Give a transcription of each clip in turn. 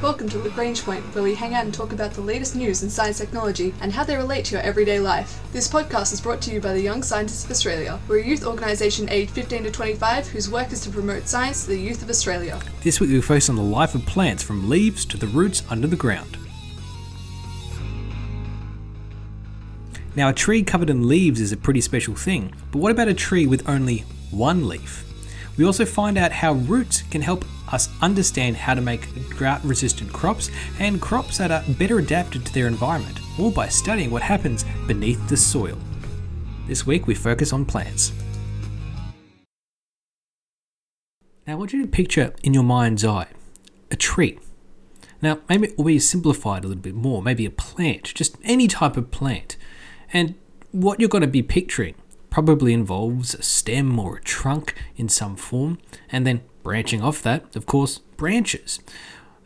Welcome to Lagrange Point, where we hang out and talk about the latest news in science technology and how they relate to your everyday life. This podcast is brought to you by the Young Scientists of Australia. We're a youth organisation aged 15 to 25 whose work is to promote science to the youth of Australia. This week we focus on the life of plants from leaves to the roots under the ground. Now, a tree covered in leaves is a pretty special thing, but what about a tree with only one leaf? We also find out how roots can help us understand how to make drought resistant crops and crops that are better adapted to their environment, all by studying what happens beneath the soil. This week we focus on plants. Now, I want you to picture in your mind's eye a tree. Now, maybe it will be simplified a little bit more, maybe a plant, just any type of plant. And what you're going to be picturing probably involves a stem or a trunk in some form, and then branching off that, of course, branches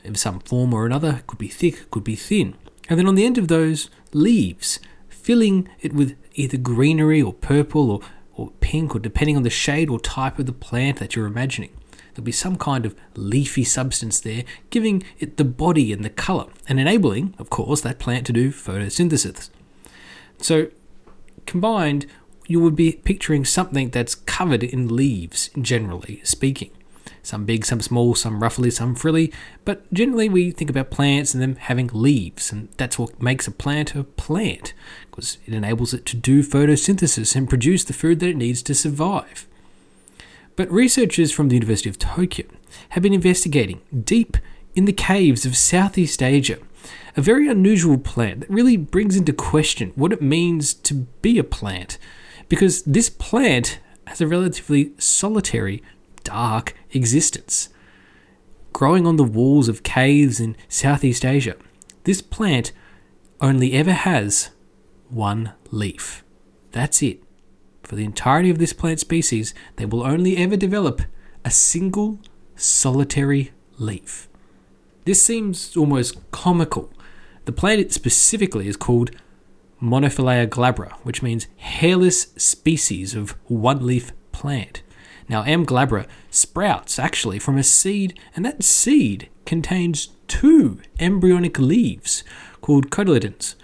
in some form or another, could be thick, could be thin. And then on the end of those, leaves, filling it with either greenery or purple or, or pink, or depending on the shade or type of the plant that you're imagining. There'll be some kind of leafy substance there, giving it the body and the colour, and enabling, of course, that plant to do photosynthesis. So, combined, you would be picturing something that's covered in leaves, generally speaking. Some big, some small, some ruffly, some frilly, but generally we think about plants and them having leaves, and that's what makes a plant a plant, because it enables it to do photosynthesis and produce the food that it needs to survive. But researchers from the University of Tokyo have been investigating deep in the caves of Southeast Asia a very unusual plant that really brings into question what it means to be a plant because this plant has a relatively solitary, dark existence. Growing on the walls of caves in Southeast Asia, this plant only ever has one leaf. That's it. For the entirety of this plant species, they will only ever develop a single solitary leaf. This seems almost comical. The plant specifically is called Monophyllaea glabra, which means hairless species of one leaf plant. Now, M. glabra sprouts actually from a seed, and that seed contains two embryonic leaves called cotyledons.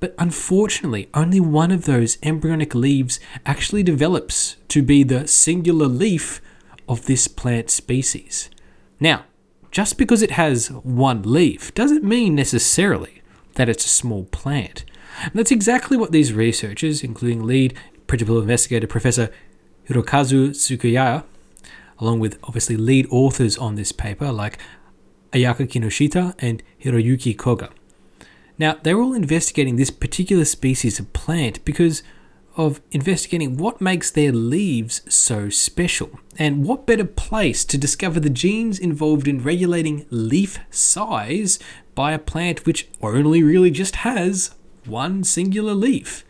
But unfortunately, only one of those embryonic leaves actually develops to be the singular leaf of this plant species. Now, just because it has one leaf doesn't mean necessarily that it's a small plant. And that's exactly what these researchers, including lead principal investigator Professor Hirokazu Tsukaya, along with obviously lead authors on this paper like Ayaka Kinoshita and Hiroyuki Koga. Now, they're all investigating this particular species of plant because of investigating what makes their leaves so special, and what better place to discover the genes involved in regulating leaf size by a plant which only really just has one singular leaf.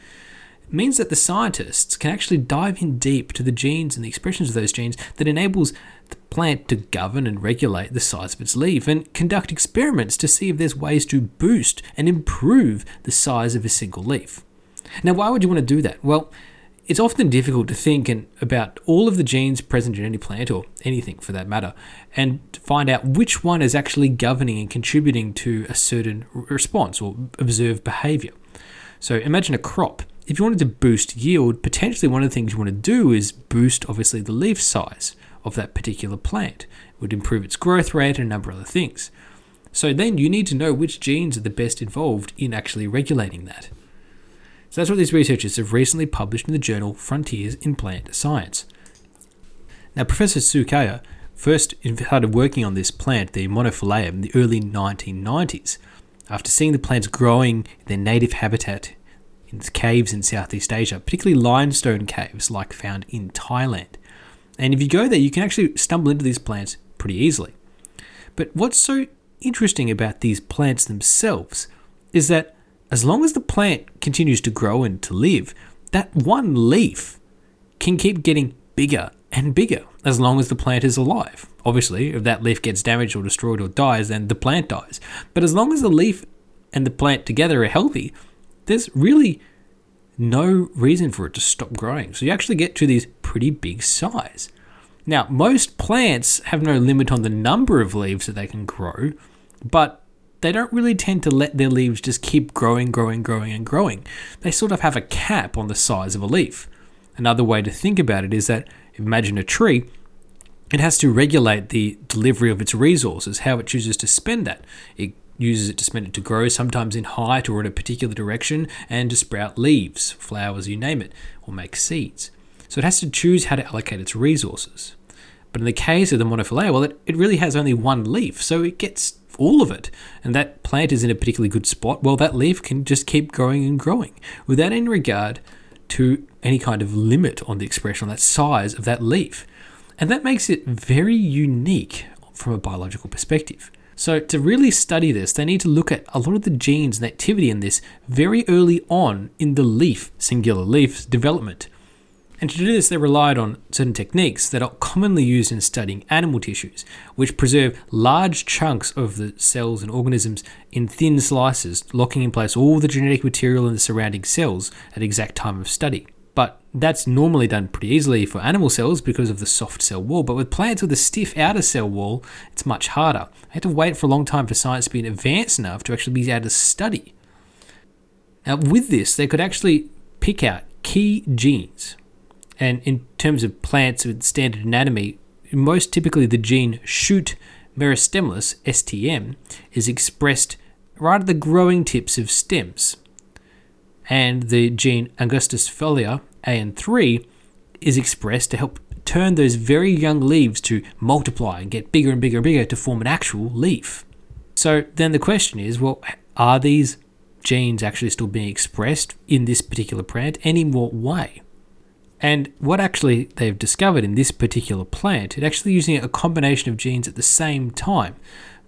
Means that the scientists can actually dive in deep to the genes and the expressions of those genes that enables the plant to govern and regulate the size of its leaf and conduct experiments to see if there's ways to boost and improve the size of a single leaf. Now, why would you want to do that? Well, it's often difficult to think about all of the genes present in any plant or anything for that matter and find out which one is actually governing and contributing to a certain response or observed behavior. So imagine a crop. If you wanted to boost yield, potentially one of the things you want to do is boost, obviously, the leaf size of that particular plant. It would improve its growth rate and a number of other things. So then you need to know which genes are the best involved in actually regulating that. So that's what these researchers have recently published in the journal Frontiers in Plant Science. Now, Professor Tsukaya first started working on this plant, the Monophyllaea, in the early 1990s after seeing the plants growing in their native habitat in caves in Southeast Asia, particularly limestone caves like found in Thailand. And if you go there, you can actually stumble into these plants pretty easily. But what's so interesting about these plants themselves is that as long as the plant continues to grow and to live, that one leaf can keep getting bigger and bigger as long as the plant is alive. Obviously, if that leaf gets damaged or destroyed or dies, then the plant dies. But as long as the leaf and the plant together are healthy, there's really no reason for it to stop growing. So you actually get to these pretty big size. Now, most plants have no limit on the number of leaves that they can grow, but they don't really tend to let their leaves just keep growing, growing, growing, and growing. They sort of have a cap on the size of a leaf. Another way to think about it is that imagine a tree, it has to regulate the delivery of its resources, how it chooses to spend that. It uses it to spend it to grow, sometimes in height or in a particular direction, and to sprout leaves, flowers, you name it, or make seeds. So it has to choose how to allocate its resources. But in the case of the Monophyllaea, well, it, it really has only one leaf, so it gets all of it, and that plant is in a particularly good spot, well, that leaf can just keep growing and growing without any regard to any kind of limit on the expression on that size of that leaf. And that makes it very unique from a biological perspective. So, to really study this, they need to look at a lot of the genes and activity in this very early on in the leaf, singular leaf's development. And to do this, they relied on certain techniques that are commonly used in studying animal tissues, which preserve large chunks of the cells and organisms in thin slices, locking in place all the genetic material in the surrounding cells at exact time of study. That's normally done pretty easily for animal cells because of the soft cell wall. But with plants with a stiff outer cell wall, it's much harder. I had to wait for a long time for science to be advanced enough to actually be able to study. Now, with this, they could actually pick out key genes and in terms of plants with standard anatomy, most typically the gene shoot meristemless, STM, is expressed right at the growing tips of stems. And the gene angustifolia, AN3, is expressed to help turn those very young leaves to multiply and get bigger and bigger and bigger to form an actual leaf. So then the question is well, are these genes actually still being expressed in this particular plant? And in what way? And what actually they've discovered in this particular plant, it actually using a combination of genes at the same time.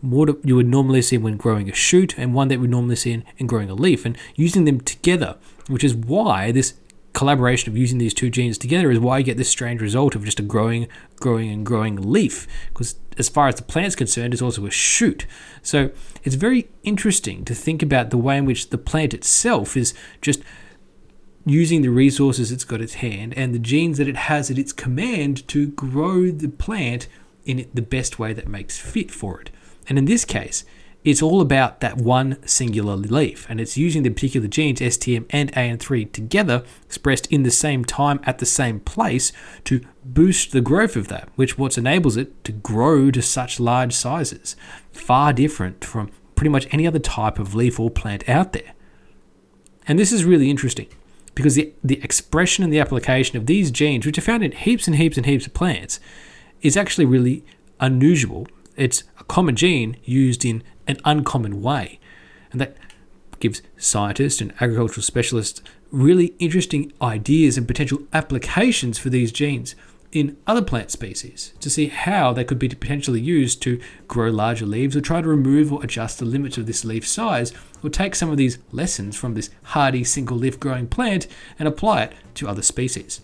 What you would normally see when growing a shoot, and one that we normally see in, in growing a leaf, and using them together, which is why this collaboration of using these two genes together is why you get this strange result of just a growing, growing, and growing leaf. Because as far as the plant's concerned, it's also a shoot. So it's very interesting to think about the way in which the plant itself is just using the resources it's got at its hand and the genes that it has at its command to grow the plant in the best way that makes fit for it. And in this case, it's all about that one singular leaf, and it's using the particular genes STM and AN3 together, expressed in the same time at the same place, to boost the growth of that, which what enables it to grow to such large sizes, far different from pretty much any other type of leaf or plant out there. And this is really interesting because the, the expression and the application of these genes, which are found in heaps and heaps and heaps of plants, is actually really unusual. It's a common gene used in an uncommon way. And that gives scientists and agricultural specialists really interesting ideas and potential applications for these genes in other plant species to see how they could be potentially used to grow larger leaves or try to remove or adjust the limits of this leaf size or take some of these lessons from this hardy single leaf growing plant and apply it to other species.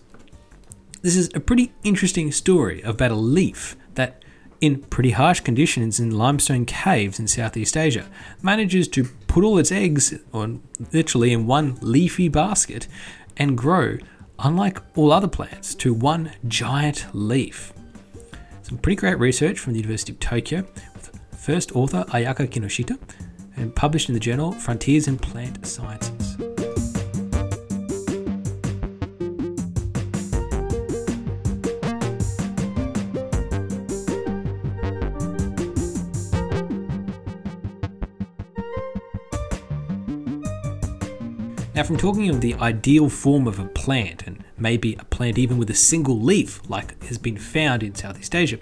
This is a pretty interesting story about a leaf in pretty harsh conditions in limestone caves in Southeast Asia, manages to put all its eggs, or literally in one leafy basket, and grow unlike all other plants, to one giant leaf. Some pretty great research from the University of Tokyo, with first author Ayaka Kinoshita, and published in the journal Frontiers in Plant Sciences. From talking of the ideal form of a plant, and maybe a plant even with a single leaf, like has been found in Southeast Asia,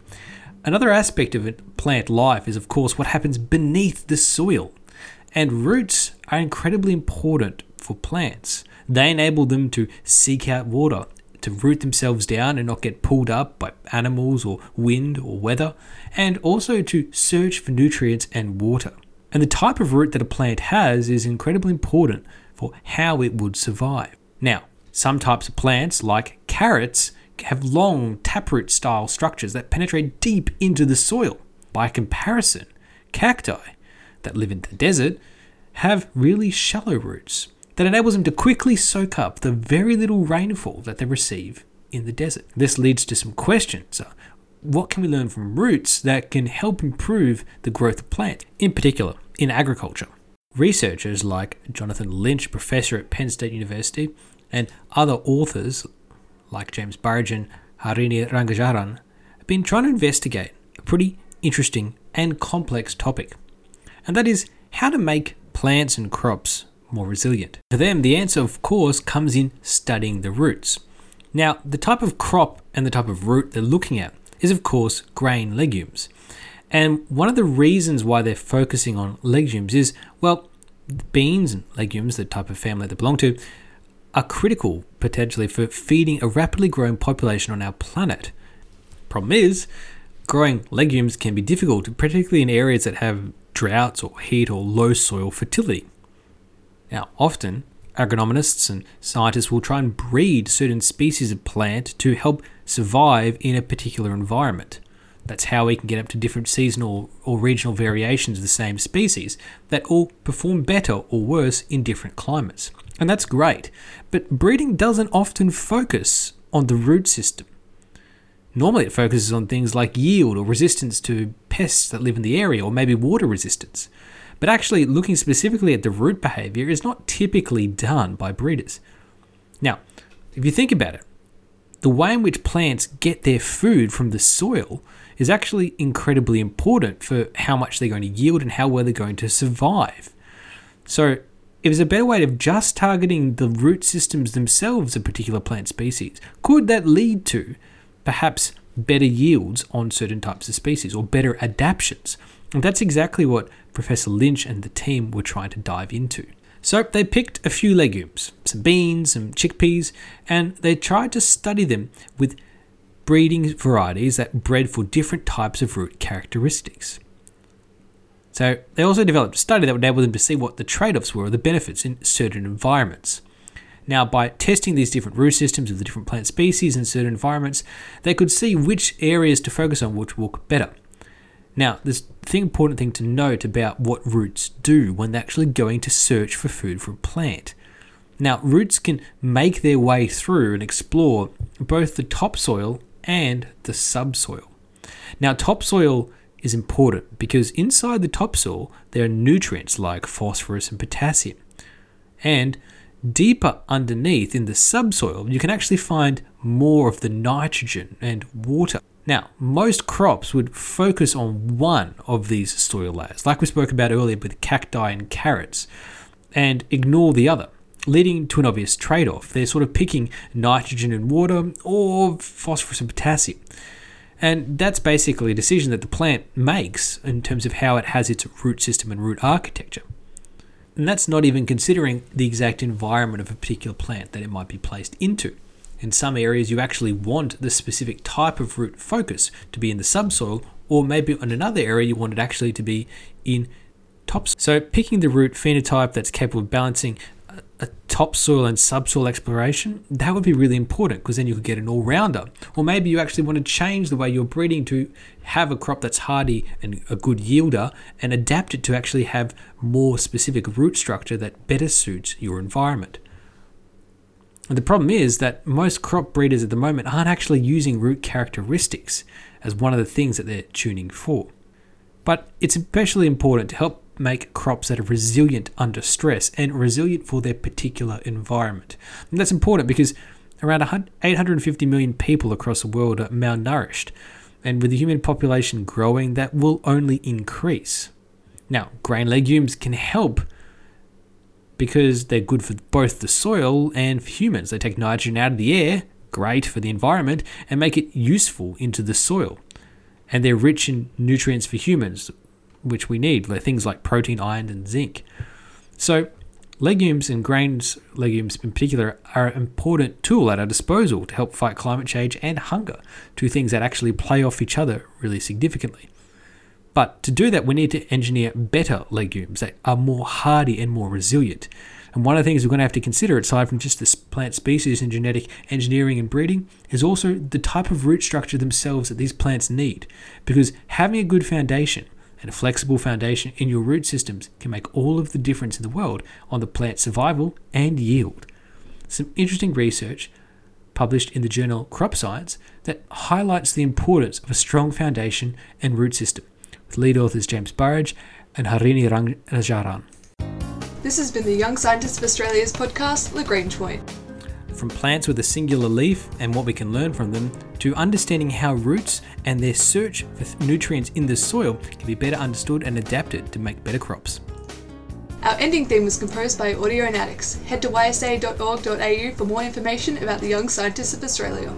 another aspect of plant life is, of course, what happens beneath the soil. And roots are incredibly important for plants. They enable them to seek out water, to root themselves down and not get pulled up by animals or wind or weather, and also to search for nutrients and water. And the type of root that a plant has is incredibly important for how it would survive. Now, some types of plants, like carrots, have long taproot style structures that penetrate deep into the soil. By comparison, cacti that live in the desert have really shallow roots that enables them to quickly soak up the very little rainfall that they receive in the desert. This leads to some questions. Uh, what can we learn from roots that can help improve the growth of plants, in particular in agriculture? Researchers like Jonathan Lynch, professor at Penn State University, and other authors like James Burridge and Harini Rangajaran have been trying to investigate a pretty interesting and complex topic, and that is how to make plants and crops more resilient. For them, the answer, of course, comes in studying the roots. Now, the type of crop and the type of root they're looking at is, of course, grain legumes. And one of the reasons why they're focusing on legumes is, well, beans and legumes, the type of family they belong to, are critical potentially for feeding a rapidly growing population on our planet. Problem is, growing legumes can be difficult, particularly in areas that have droughts or heat or low soil fertility. Now, often, agronomists and scientists will try and breed certain species of plant to help survive in a particular environment. That's how we can get up to different seasonal or regional variations of the same species that all perform better or worse in different climates. And that's great, but breeding doesn't often focus on the root system. Normally, it focuses on things like yield or resistance to pests that live in the area, or maybe water resistance. But actually, looking specifically at the root behavior is not typically done by breeders. Now, if you think about it, the way in which plants get their food from the soil is actually incredibly important for how much they're going to yield and how well they're going to survive. So, if there's a better way of just targeting the root systems themselves of particular plant species, could that lead to perhaps better yields on certain types of species or better adaptations? And that's exactly what Professor Lynch and the team were trying to dive into. So they picked a few legumes, some beans, some chickpeas, and they tried to study them with breeding varieties that bred for different types of root characteristics. So they also developed a study that would enable them to see what the trade-offs were or the benefits in certain environments. Now, by testing these different root systems of the different plant species in certain environments, they could see which areas to focus on which work better. Now, there's the important thing to note about what roots do when they're actually going to search for food for a plant. Now, roots can make their way through and explore both the topsoil and the subsoil. Now, topsoil is important because inside the topsoil there are nutrients like phosphorus and potassium. And deeper underneath in the subsoil, you can actually find more of the nitrogen and water. Now, most crops would focus on one of these soil layers, like we spoke about earlier with cacti and carrots, and ignore the other, leading to an obvious trade off. They're sort of picking nitrogen and water or phosphorus and potassium. And that's basically a decision that the plant makes in terms of how it has its root system and root architecture. And that's not even considering the exact environment of a particular plant that it might be placed into. In some areas, you actually want the specific type of root focus to be in the subsoil, or maybe in another area, you want it actually to be in topsoil. So, picking the root phenotype that's capable of balancing a topsoil and subsoil exploration, that would be really important because then you could get an all rounder. Or maybe you actually want to change the way you're breeding to have a crop that's hardy and a good yielder and adapt it to actually have more specific root structure that better suits your environment. And the problem is that most crop breeders at the moment aren't actually using root characteristics as one of the things that they're tuning for. But it's especially important to help make crops that are resilient under stress and resilient for their particular environment. And that's important because around 850 million people across the world are malnourished, and with the human population growing, that will only increase. Now, grain legumes can help because they're good for both the soil and for humans. They take nitrogen out of the air, great for the environment, and make it useful into the soil. And they're rich in nutrients for humans, which we need, like things like protein, iron, and zinc. So, legumes and grains, legumes in particular, are an important tool at our disposal to help fight climate change and hunger, two things that actually play off each other really significantly. But to do that, we need to engineer better legumes that are more hardy and more resilient. And one of the things we're going to have to consider, aside from just the plant species and genetic engineering and breeding, is also the type of root structure themselves that these plants need. Because having a good foundation and a flexible foundation in your root systems can make all of the difference in the world on the plant's survival and yield. Some interesting research published in the journal Crop Science that highlights the importance of a strong foundation and root system, with lead authors James Burridge and Harini Rangajaran. This has been the Young Scientists of Australia's podcast, Lagrange Point. From plants with a singular leaf and what we can learn from them, to understanding how roots and their search for nutrients in the soil can be better understood and adapted to make better crops. Our ending theme was composed by Audionautics. Head to ysa.org.au for more information about the Young Scientists of Australia.